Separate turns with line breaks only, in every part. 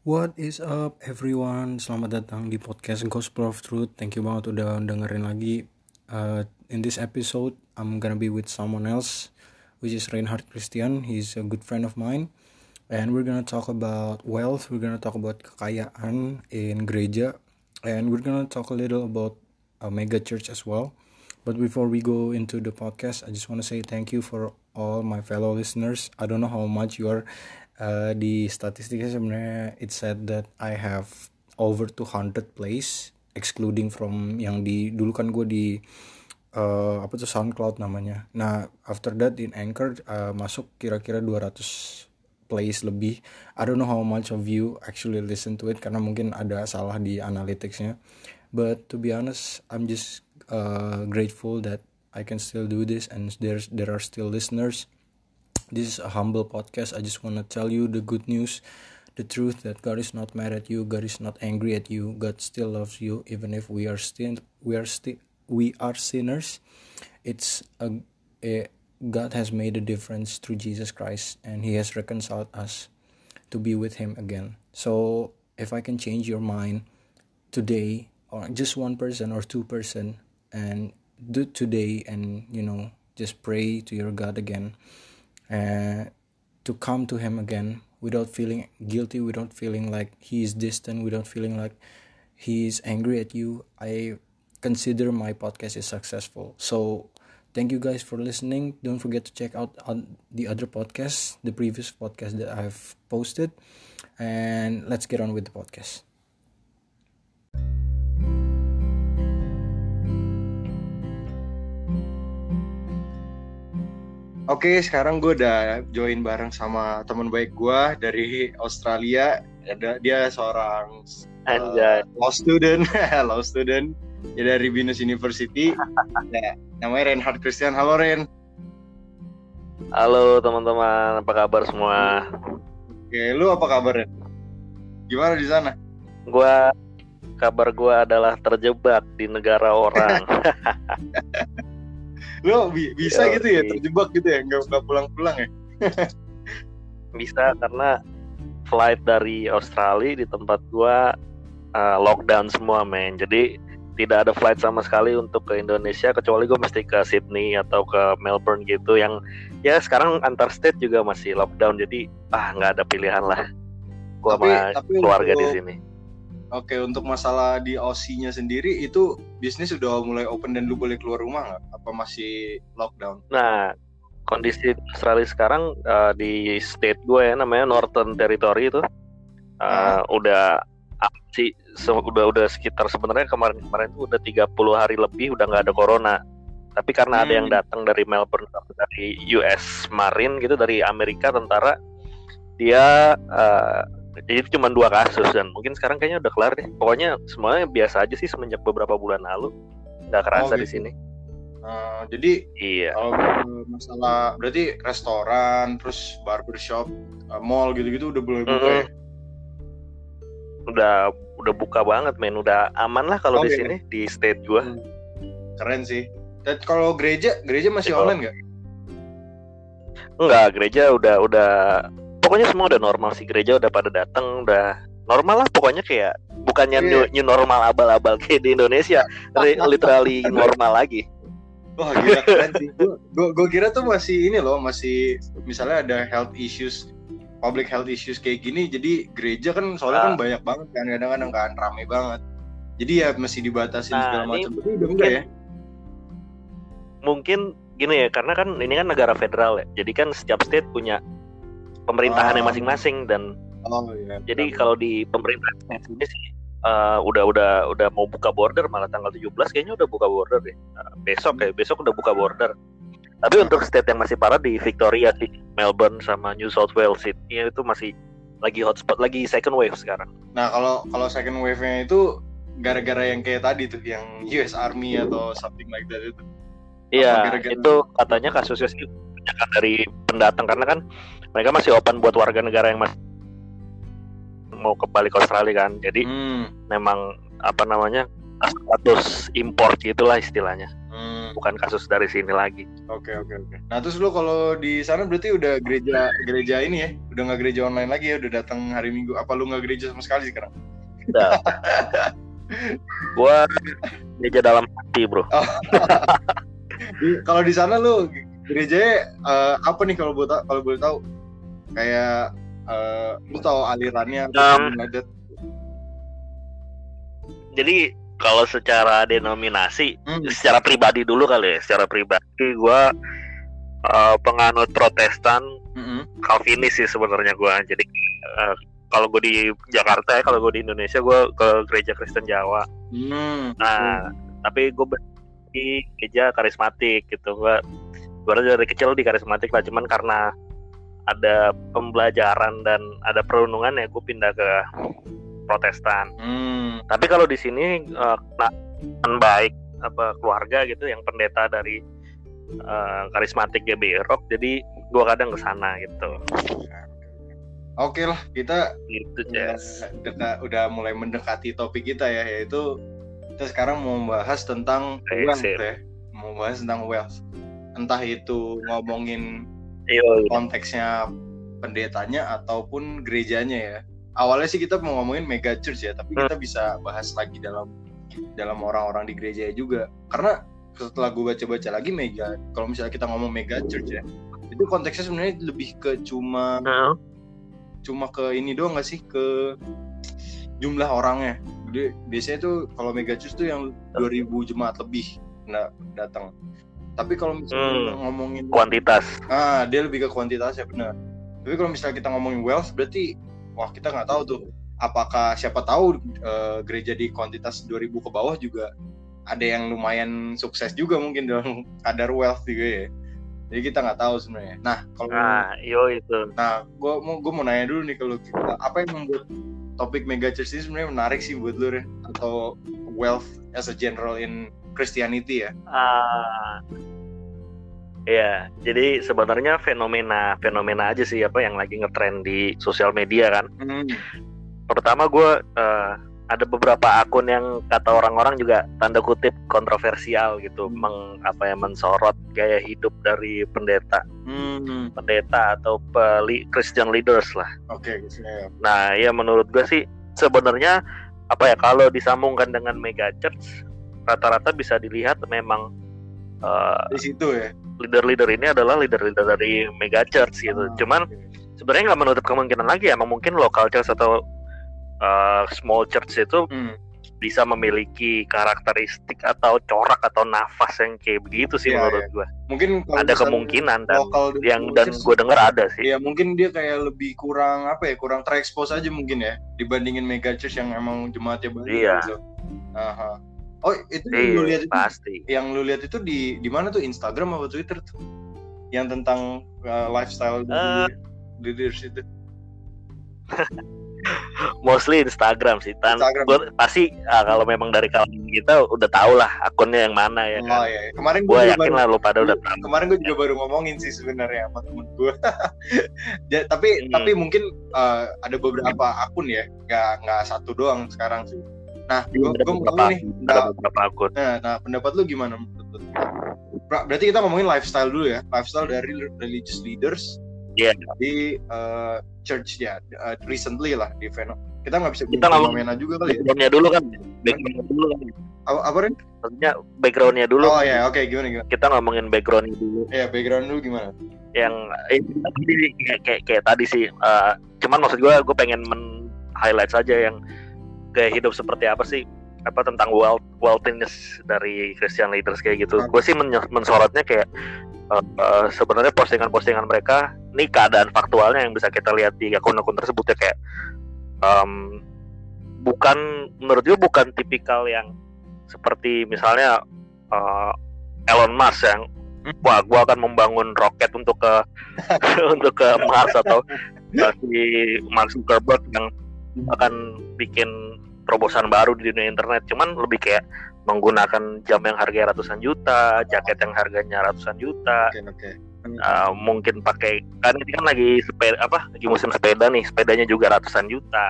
What is up everyone? Selamat datang di podcast Gospel of Truth. Thank you banget udah dengerin lagi. Uh, in this episode, I'm gonna be with someone else, which is Reinhard Christian. He's a good friend of mine, and we're gonna talk about wealth. We're gonna talk about kekayaan in gereja, and we're gonna talk a little about a mega church as well. But before we go into the podcast, I just want to say thank you for all my fellow listeners. I don't know how much you are uh, di statistiknya sebenarnya it said that I have over 200 plays excluding from yang di dulu kan gue di uh, apa tuh SoundCloud namanya. Nah, after that in Anchor uh, masuk kira-kira 200 plays lebih. I don't know how much of you actually listen to it karena mungkin ada salah di analyticsnya. But to be honest, I'm just uh, grateful that I can still do this and there's there are still listeners this is a humble podcast. I just want to tell you the good news, the truth that God is not mad at you, God is not angry at you, God still loves you even if we are still we are still we are sinners. It's a, a God has made a difference through Jesus Christ and he has reconciled us to be with him again. So if I can change your mind today or just one person or two person and do today and you know just pray to your God again uh, to come to him again without feeling guilty without feeling like he is distant without feeling like he is angry at you i consider my podcast is successful. So thank you guys for listening. Don't forget to check out the other podcasts the previous podcast that i've posted. And let's get on with the podcast Oke, sekarang gue udah join bareng sama teman baik gue dari Australia. Ada dia seorang
uh,
law student, law student ya dari Binus University. ya, namanya Reinhard Christian. Halo Ren.
Halo teman-teman, apa kabar semua?
Oke, lu apa kabar Ren? Gimana di sana?
Gua kabar gue adalah terjebak di negara orang.
lo bi bisa Yo, gitu ya terjebak gitu ya nggak nggak pulang-pulang ya?
Bisa karena flight dari Australia di tempat gua uh, lockdown semua men. Jadi tidak ada flight sama sekali untuk ke Indonesia kecuali gue mesti ke Sydney atau ke Melbourne gitu yang ya sekarang antar state juga masih lockdown jadi ah nggak ada pilihan lah. Gue sama keluarga untuk, di sini
Oke, untuk masalah di Aussie-nya sendiri itu bisnis sudah mulai open dan lu boleh keluar rumah nggak? Apa masih lockdown?
Nah, kondisi Australia sekarang uh, di state gue ya namanya Northern Territory itu uh, uh. udah sih udah udah sekitar sebenarnya kemarin-kemarin itu udah 30 hari lebih udah nggak ada corona. Tapi karena hmm. ada yang hmm. datang dari Melbourne dari US Marine gitu dari Amerika tentara dia uh, itu cuma dua kasus dan mungkin sekarang kayaknya udah kelar deh. Pokoknya semuanya biasa aja sih semenjak beberapa bulan lalu. Nggak kerasa oh, gitu. di sini.
Uh, jadi iya. kalau masalah berarti restoran terus barbershop uh, mall gitu-gitu udah boleh buka mm -hmm. ya?
Udah udah buka banget men. Udah aman lah kalau oh, di sini di state gua. Hmm.
keren sih. Dan kalau gereja gereja masih ya, online nggak?
Enggak, gereja udah udah pokoknya semua udah normal sih gereja udah pada datang udah normal lah pokoknya kayak bukannya yeah. new, new normal abal-abal kayak di Indonesia. Literally normal lagi.
Wah gila keren sih. Gue kira tuh masih ini loh Masih misalnya ada health issues Public health issues kayak gini Jadi gereja kan soalnya kan ah. kan banyak banget kan Kadang-kadang kan rame banget. Jadi ya masih dibatasin nah, segala macam. Tapi udah enggak ya?
Mungkin gini ya Karena kan ini kan negara federal ya Jadi kan setiap state punya pemerintahan yang oh. masing-masing dan oh, iya, jadi kalau di pemerintahan sini sih uh, udah udah udah mau buka border malah tanggal 17 kayaknya udah buka border deh. Uh, besok kayak besok udah buka border. Tapi untuk state yang masih parah di Victoria sih, Melbourne sama New South Wales Sydney itu masih lagi hotspot, lagi second wave sekarang.
Nah kalau kalau second wave-nya itu gara-gara yang kayak tadi tuh, yang US Army atau something like that itu.
Iya, itu katanya kasusnya sih dari pendatang karena kan mereka masih open buat warga negara yang masih mau kembali ke Australia kan. Jadi hmm. memang apa namanya status import gitulah istilahnya.
Hmm.
bukan kasus dari sini lagi.
Oke oke oke. Nah terus lu kalau di sana berarti udah gereja gereja ini ya? Udah nggak gereja online lagi ya? Udah datang hari minggu. Apa lu nggak gereja sama sekali sekarang?
Udah. Gua gereja dalam hati bro. Oh.
kalau di sana lu gerejanya uh, apa nih kalau boleh kalau boleh tahu kayak uh, lu tahu alirannya um,
jadi kalau secara denominasi hmm. secara pribadi dulu kali ya secara pribadi gue uh, penganut Protestan hmm. Calvinis sih sebenarnya gue jadi uh, kalau gue di Jakarta ya kalau gue di Indonesia gue ke gereja Kristen Jawa hmm. nah hmm. tapi gue di gereja karismatik gitu gue gue dari kecil di karismatik lah cuman karena ada pembelajaran dan ada perundungan ya gue pindah ke Protestan. Hmm. Tapi kalau di sini uh, baik apa keluarga gitu yang pendeta dari uh, karismatik GB Rock, jadi gua kadang ke sana gitu.
Oke lah, kita gitu, udah, dekat, udah mulai mendekati topik kita ya, yaitu kita sekarang mau membahas tentang wealth ya, mau membahas tentang wealth. Entah itu ngomongin Iyo, iya. konteksnya pendetanya ataupun gerejanya ya. Awalnya sih kita mau ngomongin mega church ya tapi kita bisa bahas lagi dalam dalam orang-orang di gereja juga. Karena setelah gue baca-baca lagi mega kalau misalnya kita ngomong mega church ya itu konteksnya sebenarnya lebih ke cuma cuma ke ini doang gak sih? Ke jumlah orangnya. Jadi biasanya tuh kalau mega church tuh yang 2000 jemaat lebih nggak datang tapi kalau misalnya hmm, ngomongin
kuantitas.
Ah dia lebih ke kuantitas ya benar tapi kalau misalnya kita ngomongin wealth berarti wah kita nggak tahu tuh apakah siapa tahu uh, gereja di kuantitas 2000 ke bawah juga ada yang lumayan sukses juga mungkin dalam kadar wealth juga ya. Jadi kita nggak tahu sebenarnya. Nah kalau
nah yo itu.
Nah gue mau gue mau nanya dulu nih kalau apa yang membuat topik mega church ini sebenarnya menarik sih buat lu ya atau wealth as a general in Christianity ya uh,
Iya, jadi sebenarnya fenomena fenomena aja sih apa yang lagi ngetrend di sosial media kan. Hmm. Pertama gue uh, ada beberapa akun yang kata orang-orang juga tanda kutip kontroversial gitu, hmm. meng apa ya mensorot gaya hidup dari pendeta, hmm. pendeta atau peli, Christian leaders lah.
Oke. Okay, yeah.
Nah, ya menurut gue sih sebenarnya apa ya kalau disambungkan dengan mega church rata-rata bisa dilihat memang
uh, di situ ya
leader-leader ini adalah leader-leader dari mega church gitu. Oh, Cuman okay. sebenarnya nggak menutup kemungkinan lagi ya, mungkin local church atau uh, small church itu hmm. bisa memiliki karakteristik atau corak atau nafas yang kayak begitu sih yeah, menurut yeah. gue.
Mungkin
ada kemungkinan dan yang dan gue dengar ada sih.
Iya mungkin dia kayak lebih kurang apa ya kurang terekspos aja mungkin ya dibandingin mega church yang emang jemaatnya banyak. Iya. Gitu. Aha. Oh itu yang lu iya, lihat itu
pasti.
Yang lu lihat itu di di mana tuh Instagram atau Twitter tuh? Yang tentang uh, lifestyle uh, di itu.
Mostly Instagram sih. Tan Instagram. Gua pasti uh, kalau memang dari kalangan kita udah tau lah akunnya yang mana ya.
Kan? Oh iya. Kemarin
gue yakin baru, lah lu pada udah tahu.
Kemarin gue juga baru ngomongin sih sebenarnya sama temen gue. ya, tapi hmm. tapi mungkin uh, ada beberapa akun ya, nggak nggak satu doang sekarang sih Nah, gue gue mau nih. Ada beberapa akun. Nah, nah, pendapat lu gimana Berarti kita ngomongin lifestyle dulu ya, lifestyle dari religious leaders
yeah.
di uh, church ya, uh, recently lah di Veno. Kita nggak bisa kita fenomena juga kali
ya. Backgroundnya dulu kan, backgroundnya dulu kan.
Apa, apa Ren?
Maksudnya backgroundnya dulu.
Oh ya, oke okay, gimana gimana?
Kita ngomongin backgroundnya dulu.
Iya, yeah, background dulu gimana?
Yang eh, kayak, kayak, kayak tadi sih, uh, cuman maksud gue, gue pengen men highlight saja yang gaya hidup seperti apa sih apa tentang wealth wealthiness dari Christian leaders kayak gitu. Gue sih men mensorotnya kayak uh, uh, sebenarnya postingan-postingan mereka ini keadaan faktualnya yang bisa kita lihat di akun-akun tersebut ya kayak um, bukan menurut gue bukan tipikal yang seperti misalnya uh, Elon Musk yang wah gue akan membangun roket untuk ke untuk ke Mars atau si Mark Zuckerberg yang akan bikin terobosan baru di dunia internet. Cuman lebih kayak menggunakan jam yang harganya ratusan juta jaket yang harganya ratusan juta. Okay, okay. Uh, mungkin pakai kan ini kan lagi sepeda apa lagi musim sepeda nih sepedanya juga ratusan juta.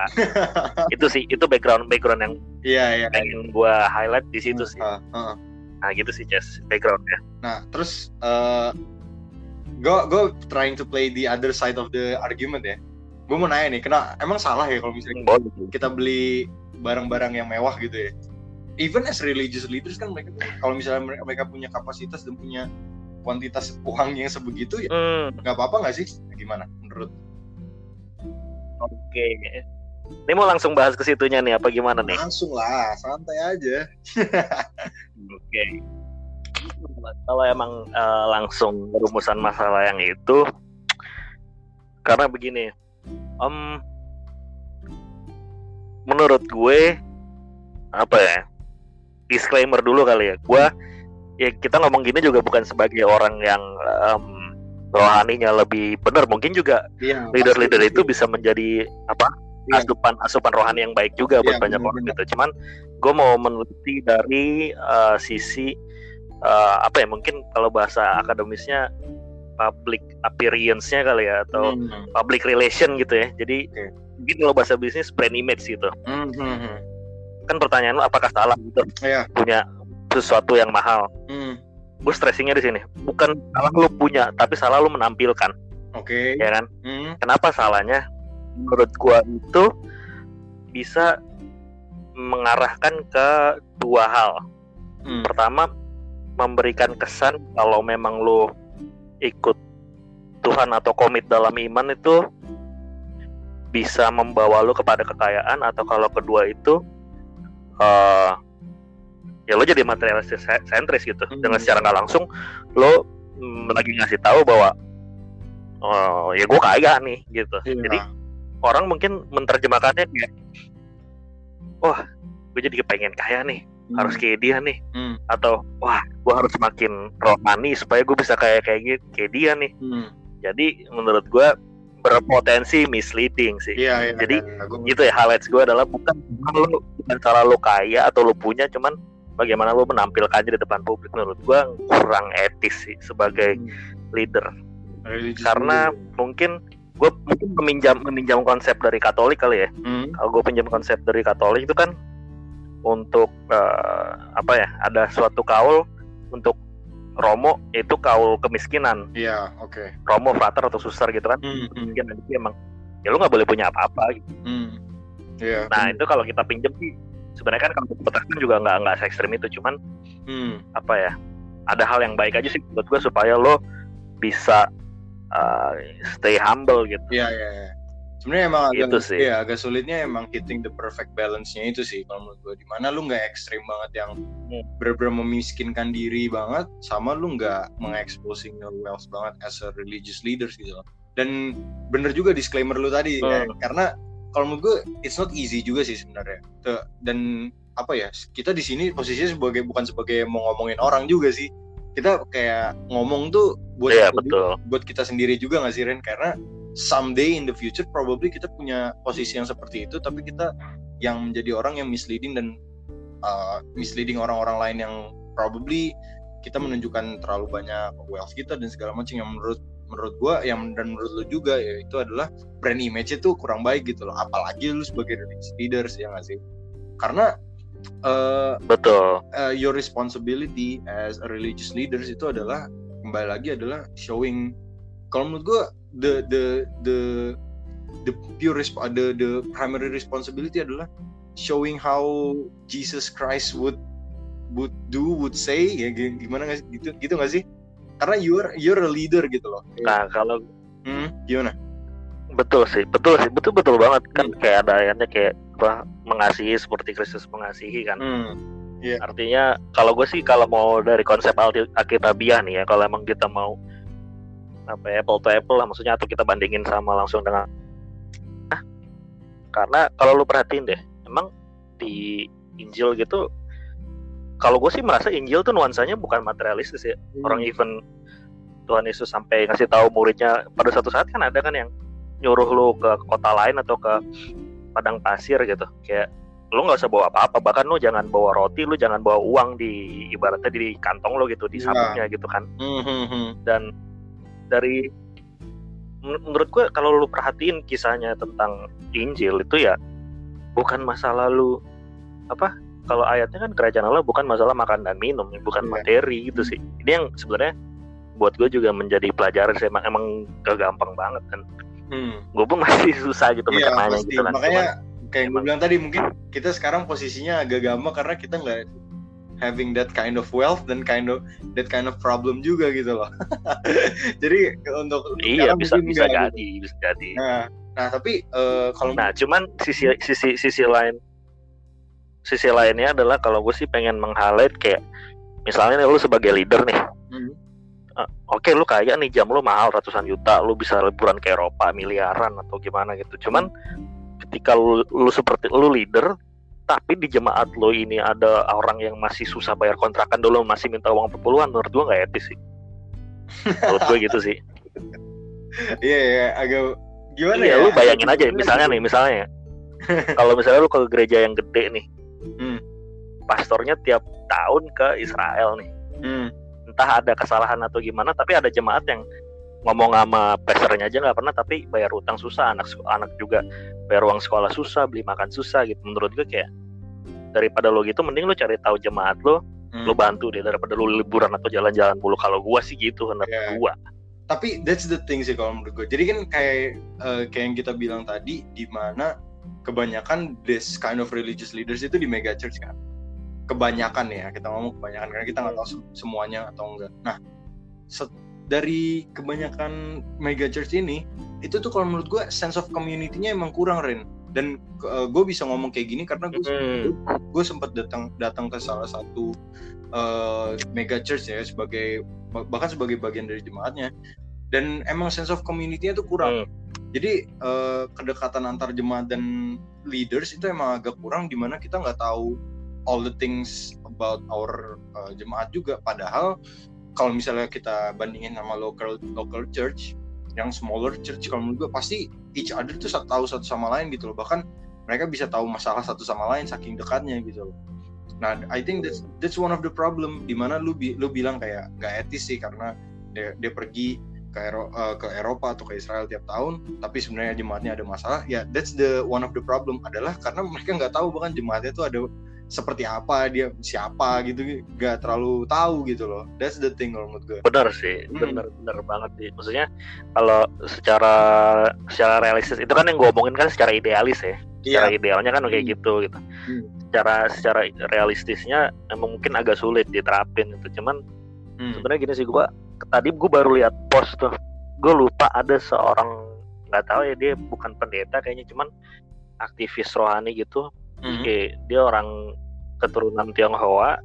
Itu sih itu background background yang
yeah, yeah.
pengen gue highlight di situ sih.
Uh, uh.
nah gitu sih Jess backgroundnya.
Nah terus uh, gue gue trying to play the other side of the argument ya. Gue mau nanya nih kena emang salah ya kalau misalnya kita beli barang-barang yang mewah gitu ya even as religious leaders kan mereka kalau misalnya mereka punya kapasitas dan punya kuantitas uang yang sebegitu ya hmm. nggak hmm. apa-apa nggak sih gimana menurut
oke okay. Ini mau langsung bahas ke situnya nih apa gimana nih?
Langsung lah, santai aja.
Oke. Okay. Kalau emang uh, langsung rumusan masalah yang itu, karena begini, um, menurut gue apa ya? Disclaimer dulu kali ya. Gue ya kita ngomong gini juga bukan sebagai orang yang um, rohaninya lebih benar. Mungkin juga iya, leader-leader itu bisa menjadi apa? yeah. asupan asupan rohani yang baik juga buat yeah, banyak orang gitu. Cuman gue mau meneliti dari uh, sisi uh, apa ya mungkin kalau bahasa akademisnya public appearance-nya kali ya atau mm-hmm. public relation gitu ya. Jadi okay. Mungkin kalau bahasa bisnis brand image gitu. Mm-hmm. Kan pertanyaan lo apakah salah gitu yeah. punya sesuatu yang mahal? Mm. Gue stressingnya di sini. Bukan salah lo punya, tapi salah lo menampilkan.
Oke.
Okay. Ya kan? Mm. Kenapa salahnya? menurut gua itu bisa mengarahkan ke dua hal. Hmm. Pertama, memberikan kesan kalau memang lo ikut Tuhan atau komit dalam iman itu bisa membawa lo kepada kekayaan atau kalau kedua itu uh, ya lo jadi materialistis sentris gitu hmm. dengan secara nggak langsung lo mm, lagi ngasih tahu bahwa oh ya gue kaya nih gitu iya. jadi orang mungkin menerjemahkannya kayak wah gue jadi kepengen kaya nih hmm. harus kayak dia nih hmm. atau wah gue harus semakin rohani supaya gue bisa kayak kayak gitu kayak dia nih hmm. jadi menurut gue berpotensi misleading sih
iya, iya,
jadi iya, iya, gitu ya highlights gue adalah bukan lo bukan cara lo kaya atau lo punya cuman bagaimana lo menampilkannya di depan publik menurut gue kurang etis sih sebagai hmm. leader karena mungkin gue mungkin meminjam meminjam konsep dari Katolik kali ya. Hmm. Kalau gue pinjam konsep dari Katolik itu kan untuk uh, apa ya? Ada suatu kaul untuk Romo itu kaul kemiskinan.
Iya, oke. Okay.
Romo, frater atau suster gitu kan. Hmm. Mungkin hmm. nanti emang ya lu nggak boleh punya apa-apa gitu. Hmm. Yeah, nah hmm. itu kalau kita pinjam sih sebenarnya kan kalau Protestan juga nggak nggak se ekstrim itu, cuman hmm. apa ya? Ada hal yang baik aja sih buat gue supaya lo bisa uh, stay humble gitu.
Iya iya. Ya. Sebenarnya emang agak, gitu sih. Ya, agak sulitnya emang hitting the perfect balance-nya itu sih kalau menurut gue. Di mana lu nggak ekstrim banget yang hmm. benar-benar memiskinkan diri banget, sama lu nggak mengeksposing your wealth banget as a religious leaders gitu loh. Dan bener juga disclaimer lu tadi, ya. hmm. ya, karena kalau menurut gue it's not easy juga sih sebenarnya. Dan apa ya, kita di sini posisinya sebagai bukan sebagai mau ngomongin orang juga sih kita kayak ngomong tuh buat
yeah, betul.
buat kita sendiri juga nggak sih Ren karena someday in the future probably kita punya posisi yang seperti itu tapi kita yang menjadi orang yang misleading dan uh, misleading orang-orang lain yang probably kita menunjukkan terlalu banyak wealth kita dan segala macam yang menurut menurut gua yang dan menurut lu juga ya itu adalah brand image itu kurang baik gitu loh. Apalagi lu sebagai leaders ya nggak sih? Karena uh,
betul.
uh, your responsibility as a religious leaders itu adalah kembali lagi adalah showing. Kalau menurut gue the the the the pure the the primary responsibility adalah showing how Jesus Christ would would do would say ya gimana nggak gitu gitu nggak sih karena you're you're a leader gitu loh
nah kalau
hmm, gimana
betul sih betul sih betul betul banget kan hmm. kayak ada ayatnya kayak apa mengasihi seperti Kristus mengasihi kan hmm. yeah. artinya kalau gue sih kalau mau dari konsep alkitabiah nih ya kalau emang kita mau apa ya, apple to apple lah maksudnya atau kita bandingin sama langsung dengan nah, karena kalau lu perhatiin deh emang di Injil gitu kalau gue sih merasa Injil tuh nuansanya bukan materialistis ya hmm. orang even Tuhan Yesus sampai ngasih tahu muridnya pada satu saat kan ada kan yang nyuruh lu ke kota lain atau ke padang pasir gitu kayak lu nggak usah bawa apa-apa bahkan lu jangan bawa roti lu jangan bawa uang di ibaratnya di kantong lo gitu di iya. sabuknya gitu kan mm-hmm. dan dari menurut gue kalau lu perhatiin kisahnya tentang Injil itu ya bukan masa lalu apa kalau ayatnya kan kerajaan Allah bukan masalah makan dan minum, bukan yeah. materi gitu sih. Ini yang sebenarnya buat gue juga menjadi pelajaran sih emang emang gak gampang banget kan. Hmm. Gue pun masih susah gitu
yeah, mencermanya gitu kan. Makanya Cuman, kayak gue bilang tadi mungkin kita sekarang posisinya agak gampang karena kita nggak having that kind of wealth dan kind of that kind of problem juga gitu loh. Jadi untuk
iya bisa bisa jadi gitu. bisa jadi.
Nah, nah tapi uh, kalau
nah cuman sisi sisi sisi lain sisi lainnya adalah kalau gue sih pengen meng-highlight kayak misalnya nih lu sebagai leader nih. Hmm. Uh, Oke okay, lu kaya nih jam lu mahal ratusan juta, lu bisa liburan ke Eropa miliaran atau gimana gitu. Cuman ketika lu, lu seperti lu leader tapi di jemaat lo ini ada orang yang masih susah bayar kontrakan dulu masih minta uang perpuluhan menurut gue nggak etis sih. Menurut gue gitu sih.
Iya yeah, yeah, agak gimana
iya, ya? lu bayangin aja misalnya nih misalnya kalau misalnya lu ke gereja yang gede nih hmm. pastornya tiap tahun ke Israel nih. Hmm. entah ada kesalahan atau gimana tapi ada jemaat yang ngomong sama pesernya aja nggak pernah tapi bayar utang susah anak anak juga bayar uang sekolah susah beli makan susah gitu. Menurut gue kayak daripada lo gitu mending lo cari tahu jemaat lo hmm. lo bantu deh daripada lo liburan atau jalan-jalan mulu. Kalau gue sih gitu menurut yeah. gue
tapi that's the thing sih kalau menurut gue jadi kan kayak uh, kayak yang kita bilang tadi di mana kebanyakan this kind of religious leaders itu di mega church kan. Kebanyakan ya kita ngomong kebanyakan karena kita nggak tahu semuanya atau enggak. Nah dari kebanyakan mega church ini itu tuh kalau menurut gue sense of community-nya emang kurang Ren dan uh, gue bisa ngomong kayak gini karena gue mm. gue sempat datang datang ke salah satu uh, mega church ya sebagai bahkan sebagai bagian dari jemaatnya dan emang sense of community-nya tuh kurang mm. jadi uh, kedekatan antar jemaat dan leaders itu emang agak kurang di mana kita nggak tahu all the things about our uh, jemaat juga padahal kalau misalnya kita bandingin sama local local church yang smaller church kalau menurut gue pasti each other tuh tahu satu sama lain gitu loh. Bahkan mereka bisa tahu masalah satu sama lain saking dekatnya gitu loh. Nah I think that's that's one of the problem di mana lu lu bilang kayak nggak etis sih karena dia, dia pergi ke, Ero, uh, ke Eropa atau ke Israel tiap tahun tapi sebenarnya jemaatnya ada masalah. Ya that's the one of the problem adalah karena mereka nggak tahu bahkan jemaatnya tuh ada seperti apa dia siapa gitu gak terlalu tahu gitu loh that's the thing kalau menurut gue
benar sih hmm. benar benar banget sih maksudnya kalau secara secara realistis itu kan yang gue omongin kan secara idealis ya secara yeah. idealnya kan kayak hmm. gitu gitu hmm. secara secara realistisnya emang mungkin agak sulit diterapin itu cuman hmm. sebenarnya gini sih gue tadi gue baru lihat post tuh gue lupa ada seorang nggak tahu ya dia bukan pendeta kayaknya cuman aktivis rohani gitu mm-hmm. Oke, dia orang keturunan Tionghoa.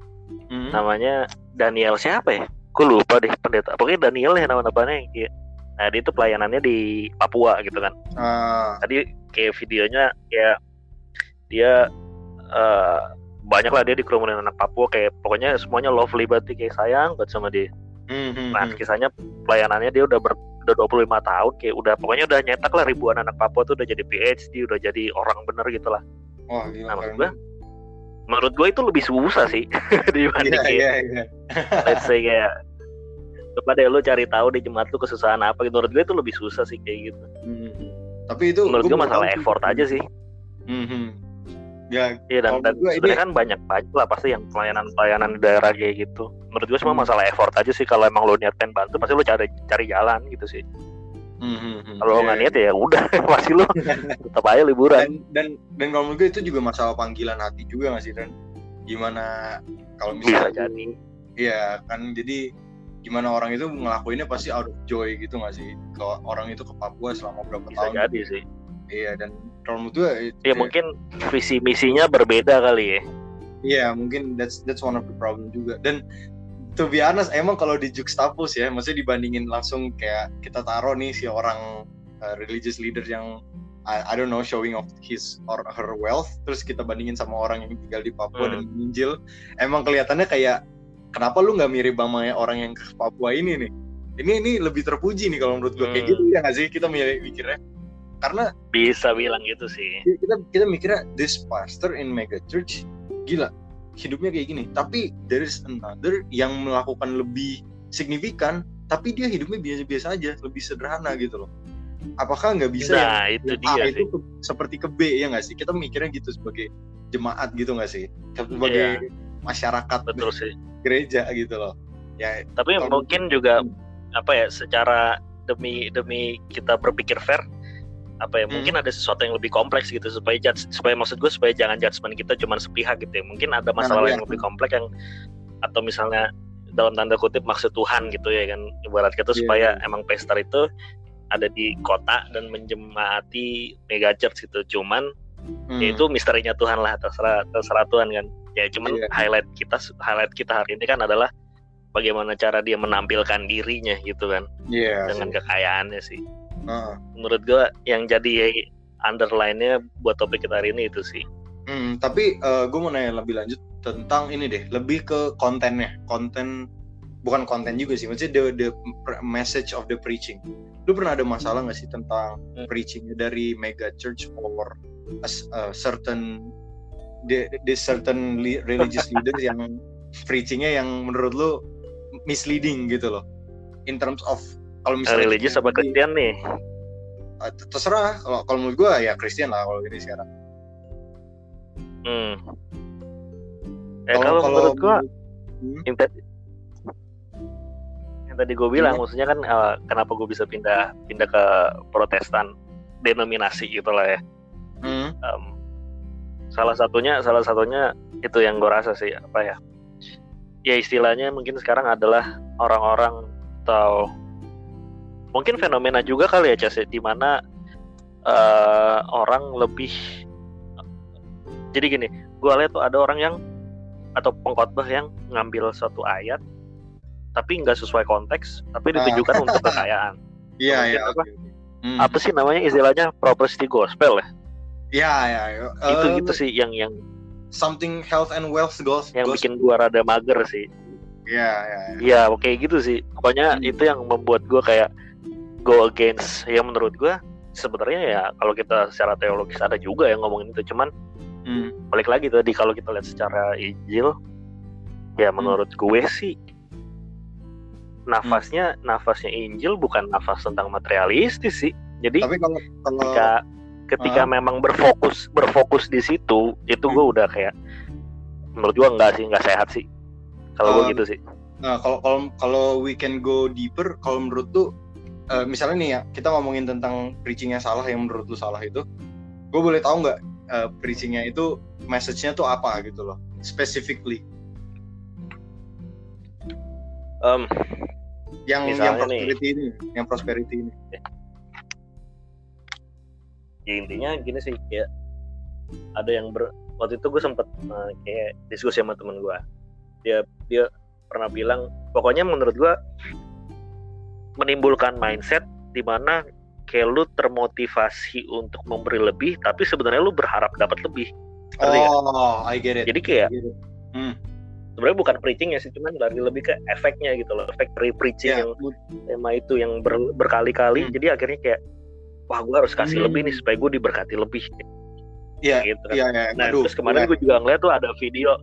Mm-hmm. Namanya Daniel siapa ya? Gue lupa deh pendeta. Pokoknya Daniel ya nama-namanya yang Nah, dia itu pelayanannya di Papua gitu kan. Uh. Tadi kayak videonya ya dia uh, banyak lah dia di kerumunan anak Papua kayak pokoknya semuanya lovely banget kayak sayang banget sama dia. Mm-hmm. Nah, hmm. kisahnya pelayanannya dia udah ber, udah 25 tahun kayak udah pokoknya udah nyetak lah ribuan anak Papua tuh udah jadi PhD, udah jadi orang bener gitu lah.
Oh, gila,
nah, menurut gue menurut gue itu lebih susah sih dibanding yeah, yeah, yeah. let's say kayak coba deh lu cari tahu di jemaat lu kesusahan apa gitu menurut gue itu lebih susah sih kayak gitu hmm.
tapi itu
menurut gue masalah effort sih. aja sih
hmm. ya
iya dan, dan sebenarnya ini... kan banyak banyak lah pasti yang pelayanan pelayanan daerah kayak gitu menurut gue semua hmm. masalah effort aja sih kalau emang lu niat pengen bantu pasti lu cari cari jalan gitu sih Mm-hmm. Kalau nggak yeah. niat ya udah pasti lo tetap aja liburan.
Dan dan, dan kalau menurut gue itu juga masalah panggilan hati juga nggak sih dan gimana kalau misalnya
Bisa jadi.
Iya kan jadi gimana orang itu ngelakuinnya pasti out of joy gitu nggak sih kalau orang itu ke Papua selama berapa
Bisa
tahun
jadi sih
iya dan kalau menurut gue
ya mungkin visi misinya berbeda kali ya
iya mungkin that's that's one of the problem juga dan to be honest emang kalau di juxtapose ya maksudnya dibandingin langsung kayak kita taruh nih si orang uh, religious leader yang I, I don't know showing off his or her wealth terus kita bandingin sama orang yang tinggal di Papua hmm. dan Injil emang kelihatannya kayak kenapa lu nggak mirip sama orang yang ke Papua ini nih ini ini lebih terpuji nih kalau menurut gue hmm. kayak gitu ya nggak sih kita mikirnya karena
bisa bilang gitu sih
kita kita mikirnya this pastor in mega church gila hidupnya kayak gini. Tapi there is another yang melakukan lebih signifikan tapi dia hidupnya biasa-biasa aja lebih sederhana gitu loh. Apakah nggak bisa
nah, yang, itu dia A sih. itu
seperti ke B ya nggak sih? Kita mikirnya gitu sebagai jemaat gitu nggak sih? Sebagai yeah. masyarakat
betul sih.
gereja gitu loh. Ya
tapi mungkin juga apa ya secara demi demi kita berpikir fair apa ya hmm. mungkin ada sesuatu yang lebih kompleks gitu supaya judge, supaya maksud gue supaya jangan judgement kita cuma sepihak gitu ya mungkin ada nah, masalah nah, yang lebih kompleks yang atau misalnya dalam tanda kutip maksud Tuhan gitu ya kan ibarat kita yeah. supaya iya. emang pester itu ada di kota dan menjemati mega church gitu cuman hmm. ya itu misterinya Tuhan lah terserah terserah Tuhan kan ya cuman yeah. highlight kita highlight kita hari ini kan adalah bagaimana cara dia menampilkan dirinya gitu kan
yeah,
dengan sih. kekayaannya sih uh. menurut gua yang jadi underline-nya buat topik kita hari ini itu sih
hmm, tapi uh, eh, gue mau nanya lebih lanjut tentang ini deh lebih ke kontennya konten bukan konten juga sih maksudnya the, the message of the preaching lu pernah ada masalah nggak sih tentang hmm. preachingnya dari mega church or a, a certain the, the certain religious leaders yang preachingnya yang menurut lu misleading gitu loh in terms of
kalau misalnya religious apa Kristen nih
uh, terserah kalau kalau menurut gue ya Kristen lah kalau gini sekarang
hmm. Eh, kalau, kalau menurut gue hmm? yang tadi gue bilang, hmm. maksudnya kan uh, kenapa gue bisa pindah pindah ke Protestan denominasi gitulah ya. Hmm. Um, salah satunya salah satunya itu yang gue rasa sih apa ya? Ya istilahnya mungkin sekarang adalah orang-orang atau mungkin fenomena juga kali ya Cas ya, di mana uh, orang lebih jadi gini, gue lihat tuh ada orang yang atau pengkhotbah yang ngambil suatu ayat tapi nggak sesuai konteks tapi ditujukan untuk kekayaan.
Iya iya
apa, hmm. apa sih namanya istilahnya? Property gospel ya?
Iya iya
uh, itu gitu sih yang yang
something health and wealth gospel
yang bikin gua rada mager sih.
Iya iya
iya. Oke gitu sih. Pokoknya hmm. itu yang membuat gua kayak go against yang menurut gua sebenarnya ya kalau kita secara teologis ada juga yang ngomongin itu cuman hmm. balik lagi tadi kalau kita lihat secara Injil ya hmm. menurut gue sih nafasnya hmm. nafasnya Injil bukan nafas tentang materialistis sih. Jadi Tapi kalau, kalau ketika ketika uh, memang berfokus berfokus di situ, itu hmm. gue udah kayak menurut gue enggak sih, enggak sehat sih. Kalau uh, gue gitu sih.
Nah, kalau kalau kalau we can go deeper, kalau menurut tuh uh, misalnya nih ya, kita ngomongin tentang preachingnya salah yang menurut lu salah itu, gue boleh tahu nggak uh, preachingnya itu message-nya tuh apa gitu loh, specifically?
Um,
yang yang prosperity nih, ini yang prosperity ini.
Ya intinya gini sih kayak ada yang ber waktu itu gue sempet uh, kayak diskusi sama temen gue dia dia pernah bilang pokoknya menurut gue menimbulkan mindset di mana kayak lu termotivasi untuk memberi lebih tapi sebenarnya lu berharap dapat lebih
oh I get it
jadi kayak hmm sebenarnya bukan preaching ya sih cuman lari lebih ke efeknya gitu loh efek dari preaching yeah. yang tema itu yang ber, berkali-kali hmm. jadi akhirnya kayak wah gue harus kasih hmm. lebih nih supaya gue diberkati lebih
Iya, gitu kan. yeah, yeah.
nah Aduh, terus kemarin yeah. gue juga ngeliat tuh ada video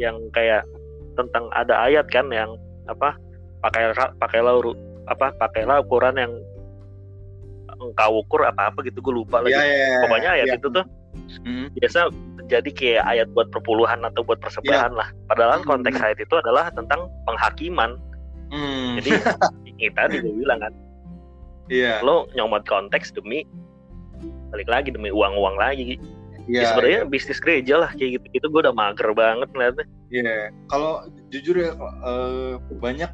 yang kayak tentang ada ayat kan yang apa pakai pakailah apa pakailah ukuran yang engkau ukur apa apa gitu gue lupa lagi yeah, yeah, yeah, pokoknya ayat yeah. itu tuh hmm. biasa jadi kayak ayat buat perpuluhan atau buat persembahan yeah. lah. Padahal hmm. konteks ayat itu adalah tentang penghakiman. Hmm. Jadi kita juga bilang kan,
yeah.
lo nyomot konteks demi balik lagi demi uang-uang lagi. Yeah, ya sebenarnya yeah. bisnis gereja lah kayak gitu. Itu gue udah mager banget ngeliatnya.
Iya. Yeah. Kalau jujur ya uh, banyak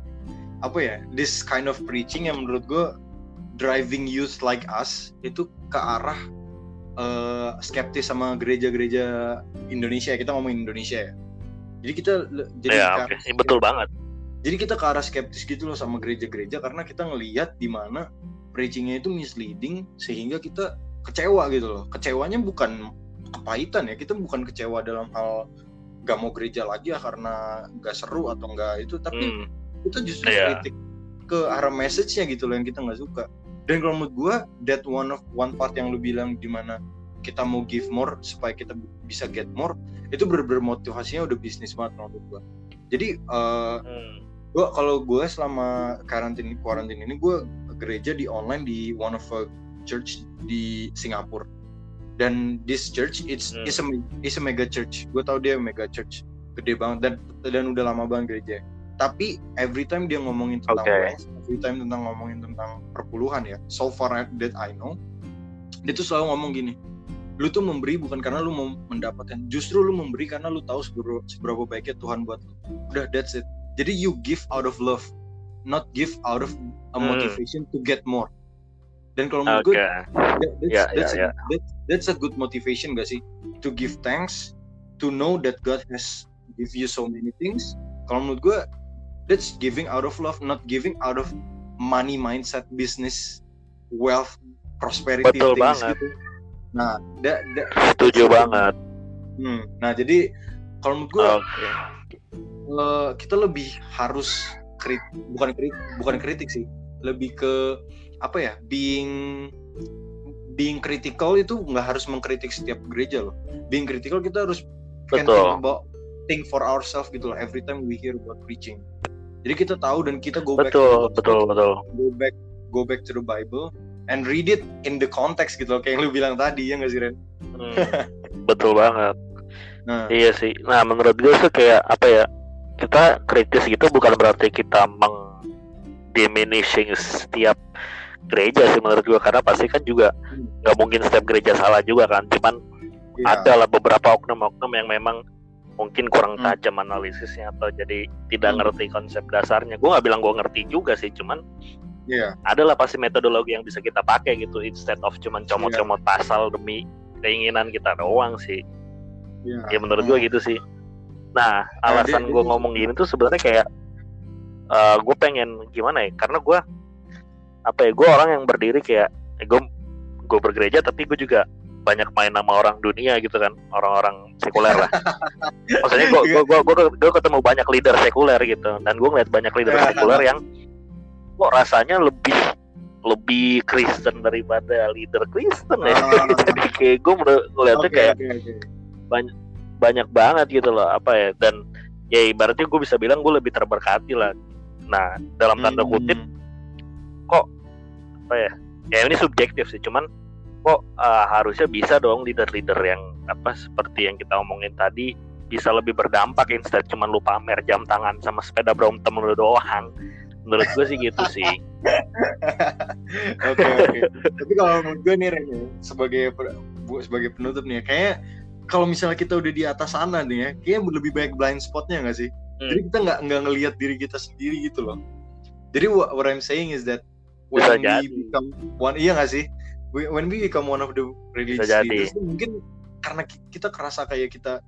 apa ya this kind of preaching yang menurut gue driving youth like us itu ke arah uh, skeptis sama gereja-gereja Indonesia kita ngomongin Indonesia ya jadi kita jadi
ya, okay. betul banget
jadi kita ke arah skeptis gitu loh sama gereja-gereja karena kita ngelihat di mana preachingnya itu misleading sehingga kita kecewa gitu loh kecewanya bukan kepahitan ya kita bukan kecewa dalam hal gak mau gereja lagi ya karena gak seru atau enggak itu tapi hmm. Kita justru yeah. kritik ke arah message-nya gitu loh yang kita nggak suka dan kalau menurut gue that one of one part yang lu bilang di mana kita mau give more supaya kita bisa get more itu bener-bener motivasinya udah bisnis banget menurut gue jadi uh, hmm. gue kalau gue selama karantin kuarantin ini gue gereja di online di one of a church di Singapura dan this church it's hmm. is a is a mega church gue tau dia mega church gede banget dan dan udah lama banget gereja tapi every time dia ngomongin tentang okay. every time tentang ngomongin tentang perpuluhan ya so far that I know dia tuh selalu ngomong gini lu tuh memberi bukan karena lu mau mendapatkan justru lu memberi karena lu tahu seberapa, seberapa baiknya Tuhan buat lu udah that's it jadi you give out of love not give out of a hmm. motivation hmm. to get more dan kalau menurut okay. gue that's, yeah, that's, yeah, a, yeah. That's, that's a good motivation gak sih to give thanks to know that God has give you so many things kalau menurut gue that's giving out of love not giving out of money mindset business wealth prosperity
Betul things banget. gitu
nah da, da,
setuju banget
hmm, nah jadi kalau menurut gue okay. uh, eh, kita lebih harus krit bukan kritik bukan kritik sih lebih ke apa ya being being critical itu nggak harus mengkritik setiap gereja loh being critical kita harus
Betul. think
about think for ourselves gitu loh every time we hear about preaching jadi kita tahu dan kita go
back betul betul betul.
Go back go back to the Bible and read it in the context gitu loh kayak yang lu bilang tadi ya nggak sih Ren? Hmm,
betul banget. Nah. iya sih. Nah menurut gue tuh kayak apa ya kita kritis gitu bukan berarti kita meng diminishing setiap gereja sih menurut gua karena pasti kan juga nggak mungkin setiap gereja salah juga kan. Cuman yeah. ada lah beberapa oknum-oknum yang memang mungkin kurang hmm. tajam analisisnya atau jadi tidak hmm. ngerti konsep dasarnya gue nggak bilang gue ngerti juga sih cuman yeah. adalah pasti metodologi yang bisa kita pakai gitu instead of cuman comot-comot yeah. pasal demi keinginan kita doang sih yeah. ya menurut gue hmm. gitu sih nah, nah alasan gue ngomong gini tuh sebenarnya kayak uh, gue pengen gimana ya karena gue apa ya gue orang yang berdiri kayak eh, gue gue bergereja tapi gue juga banyak main nama orang dunia gitu kan orang-orang sekuler lah. Maksudnya gue gue gue gue ketemu banyak leader sekuler gitu dan gue ngeliat banyak leader sekuler yang kok rasanya lebih lebih Kristen daripada leader Kristen ya. Oh. jadi kayak gue ngeliatnya okay, kayak okay, okay. banyak banyak banget gitu loh apa ya dan ya ibaratnya gue bisa bilang gue lebih terberkati lah. Nah dalam tanda kutip hmm. kok apa ya ya ini subjektif sih cuman kok uh, harusnya bisa dong leader-leader yang apa seperti yang kita omongin tadi bisa lebih berdampak instead cuman lupa pamer jam tangan sama sepeda Brompton lu doang. Menurut gue sih gitu sih.
Oke oke. Tapi kalau menurut gue nih Ren, sebagai sebagai penutup nih kayak kalau misalnya kita udah di atas sana nih ya kayak lebih banyak blind spotnya nggak sih? Hmm. jadi kita nggak nggak ngelihat diri kita sendiri gitu loh. Jadi what, what I'm saying is that when Bisa we jadi. become one iya gak sih when we become one of the religious leaders mungkin karena kita kerasa kayak kita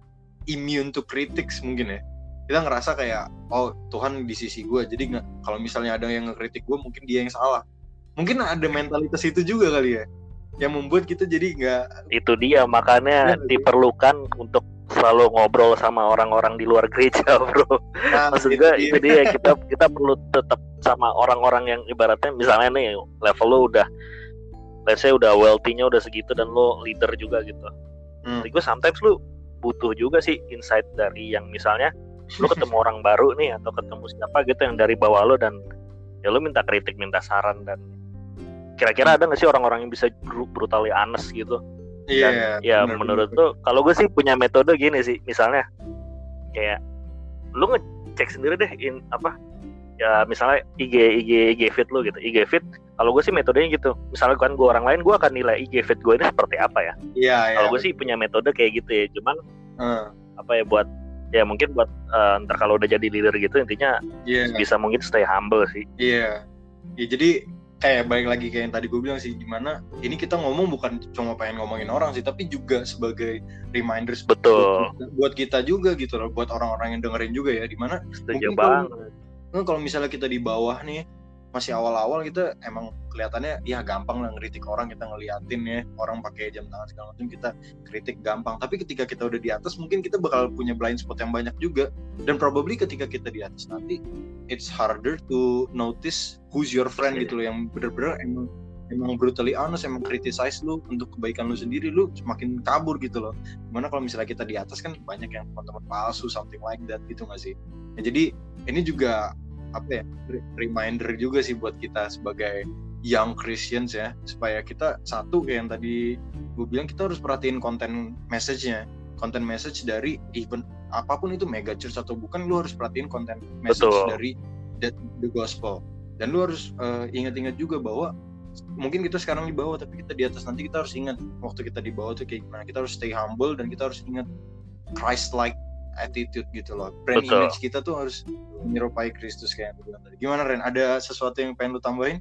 immune to critics mungkin ya. Kita ngerasa kayak oh Tuhan di sisi gue jadi nggak kalau misalnya ada yang ngekritik gue mungkin dia yang salah. Mungkin ada mentalitas itu juga kali ya yang membuat kita jadi nggak
itu dia makanya ya, diperlukan untuk selalu ngobrol sama orang-orang di luar gereja bro. Nah, maksud gue itu dia. Kita kita perlu tetap sama orang-orang yang ibaratnya misalnya nih level lo udah let's say udah wealthy-nya udah segitu dan lo leader juga gitu hmm. gue sometimes lu butuh juga sih insight dari yang misalnya lu ketemu orang baru nih atau ketemu siapa gitu yang dari bawah lo dan ya lo minta kritik minta saran dan kira-kira ada nggak sih orang-orang yang bisa brutally honest gitu Iya. Yeah, ya bener, menurut bener. tuh kalau gue sih punya metode gini sih, misalnya kayak lu ngecek sendiri deh in apa ya misalnya IG IG IG feed lu gitu. IG feed kalau gue sih metodenya gitu. Misalnya kan gue orang lain gue akan nilai IG feed gue ini seperti apa ya?
Iya yeah,
kalau gue sih punya metode kayak gitu ya. Cuman uh. apa ya buat ya mungkin buat uh, ntar kalau udah jadi leader gitu intinya yeah. bisa mungkin stay humble sih.
Iya. Yeah. ya jadi kayak balik lagi kayak yang tadi gue bilang sih gimana ini kita ngomong bukan cuma pengen ngomongin orang sih tapi juga sebagai reminders
betul.
buat, buat kita juga gitu loh buat orang-orang yang dengerin juga ya di mana
setuju banget
kalau misalnya kita di bawah nih masih awal-awal kita emang kelihatannya ya gampang lah ngeritik orang kita ngeliatin ya orang pakai jam tangan segala macam kita kritik gampang. Tapi ketika kita udah di atas mungkin kita bakal punya blind spot yang banyak juga. Dan probably ketika kita di atas nanti it's harder to notice who's your friend gitu loh yang bener-bener emang emang brutally honest emang criticize lu untuk kebaikan lu sendiri lu semakin kabur gitu loh. Gimana kalau misalnya kita di atas kan banyak yang teman-teman palsu something like that gitu gak sih? Ya, jadi ini juga apa ya reminder juga sih buat kita sebagai young Christians ya supaya kita satu yang tadi gue bilang kita harus perhatiin konten message-nya. Konten message dari even apa pun itu mega church atau bukan lu harus perhatiin konten message Betul. dari the, the gospel. Dan lu harus uh, ingat-ingat juga bahwa mungkin kita sekarang di bawah tapi kita di atas nanti kita harus ingat waktu kita di bawah tuh kayak gimana. Kita harus stay humble dan kita harus ingat Christ like attitude gitu loh brand Betul. image kita tuh harus menyerupai Kristus kayak yang bilang tadi gimana Ren ada sesuatu yang pengen lu tambahin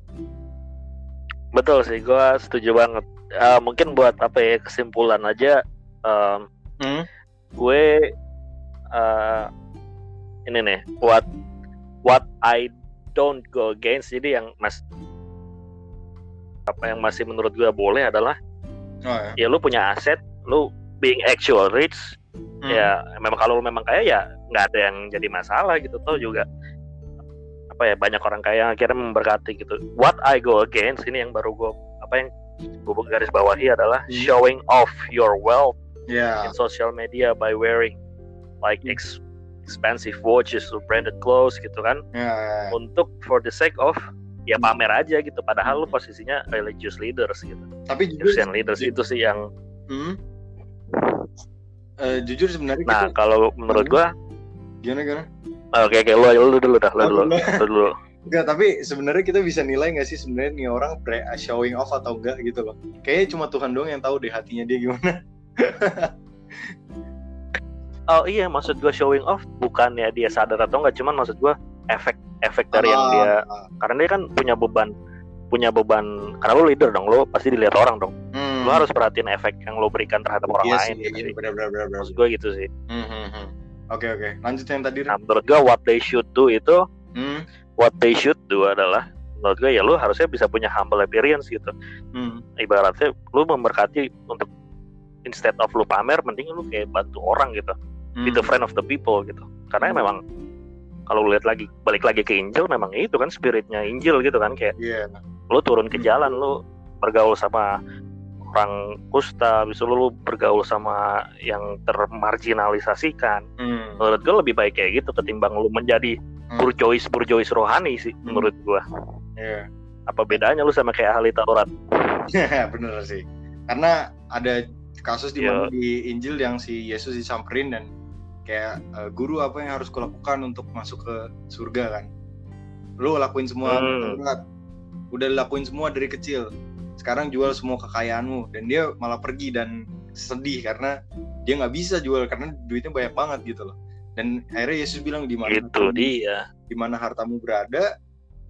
betul sih gue setuju banget uh, mungkin buat apa ya kesimpulan aja um, hmm? gue uh, ini nih what what I don't go against jadi yang mas apa yang masih menurut gue boleh adalah oh, ya. ya lu punya aset lu being actual rich hmm. ya memang kalau memang kaya ya nggak ada yang jadi masalah gitu tuh juga apa ya banyak orang kaya yang akhirnya memberkati gitu what I go against ini yang baru gue apa yang gue garis bawahi adalah hmm. showing off your wealth yeah. in social media by wearing like hmm. ex expensive watches or branded clothes gitu kan yeah, yeah, yeah. untuk for the sake of ya pamer aja gitu padahal lu posisinya religious leaders gitu
tapi
Christian leaders itu sih yang hmm?
Uh, jujur sebenarnya
nah kita... kalau menurut gua
gimana gimana
oke oke lu lu dulu dah lu dulu lu dulu
Enggak, tapi sebenarnya kita bisa nilai nggak sih sebenarnya nih orang pre showing off atau enggak gitu loh. Kayaknya cuma Tuhan doang yang tahu deh hatinya dia gimana.
oh iya, maksud gua showing off bukan ya dia sadar atau enggak, cuman maksud gua efek efek dari yang dia ah. karena dia kan punya beban punya beban karena lo leader dong lo pasti dilihat orang dong. Lo harus perhatiin efek yang lo berikan terhadap orang iya lain
sih, gitu iya, bener, bener, bener, bener.
gue gitu sih
hmm, hmm, hmm. oke oke lanjut yang tadi
nah, menurut gue what they should do itu hmm. what they should do adalah menurut gue ya lo harusnya bisa punya humble appearance gitu hmm. ibaratnya lo memberkati untuk instead of lo pamer mending lo kayak bantu orang gitu hmm. be the friend of the people gitu karena hmm. memang kalau lihat lagi balik lagi ke Injil memang itu kan spiritnya Injil gitu kan kayak yeah. lu turun ke jalan lu bergaul sama orang kusta, bisa lu, bergaul sama yang termarginalisasikan. Hmm. Menurut gue lebih baik kayak gitu ketimbang lu menjadi hmm. burjois burjois rohani sih hmm. menurut gue. Yeah. Apa bedanya lu sama kayak ahli Taurat?
Bener sih. Karena ada kasus di mana iya. di Injil yang si Yesus disamperin dan kayak uh, guru apa yang harus kulakukan untuk masuk ke surga kan lu lakuin semua hmm. udah lakuin semua dari kecil sekarang jual semua kekayaanmu. Dan dia malah pergi dan sedih karena dia nggak bisa jual karena duitnya banyak banget gitu loh. Dan akhirnya Yesus bilang di mana
itu dia.
Di mana hartamu berada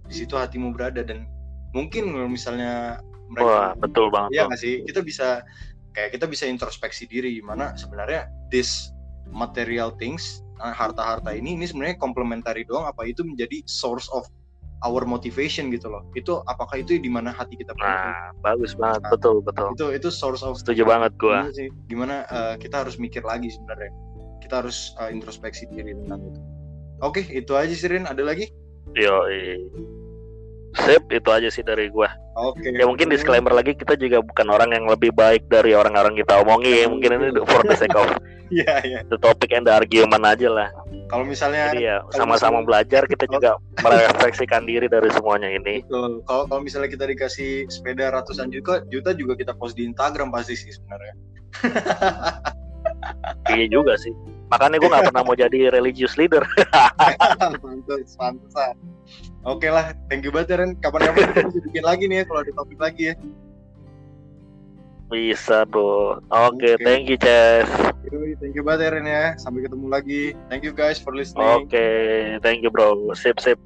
di situ hatimu berada. Dan mungkin misalnya
mereka Wah, betul banget
ya nggak sih? Kita bisa kayak kita bisa introspeksi diri gimana sebenarnya this material things harta-harta ini ini sebenarnya komplementari doang apa itu menjadi source of our motivation gitu loh. Itu apakah itu di mana hati kita
nah bagus banget. Nah, betul betul.
itu itu source of
setuju banget gua.
Sih. Gimana uh, kita harus mikir lagi sebenarnya. Kita harus uh, introspeksi diri tentang itu. Oke itu aja sih Rin. Ada lagi?
Yo Sip, itu aja sih dari gua.
Oke. Okay.
Ya mungkin disclaimer lagi kita juga bukan orang yang lebih baik dari orang-orang kita omongi. Ya. Mungkin ini for the sake of
yeah, yeah.
the topic and the argument aja lah.
Kalau misalnya
Jadi ya sama-sama belajar kita juga merefleksikan diri dari semuanya ini.
Betul. Kalau kalau misalnya kita dikasih sepeda ratusan juta, juta juga kita post di Instagram pasti sih sebenarnya.
iya juga sih. Makanya gue gak pernah mau jadi religious leader.
pantes, pantesan. Oke lah, thank you banget Ren. Kapan-kapan kita bisa bikin lagi nih ya kalau ada topik lagi ya.
Bisa bro. Oke, okay, okay. thank you Chess.
Thank you banget Ren ya. Sampai ketemu lagi. Thank you guys for listening.
Oke, okay, thank you bro. Sip sip.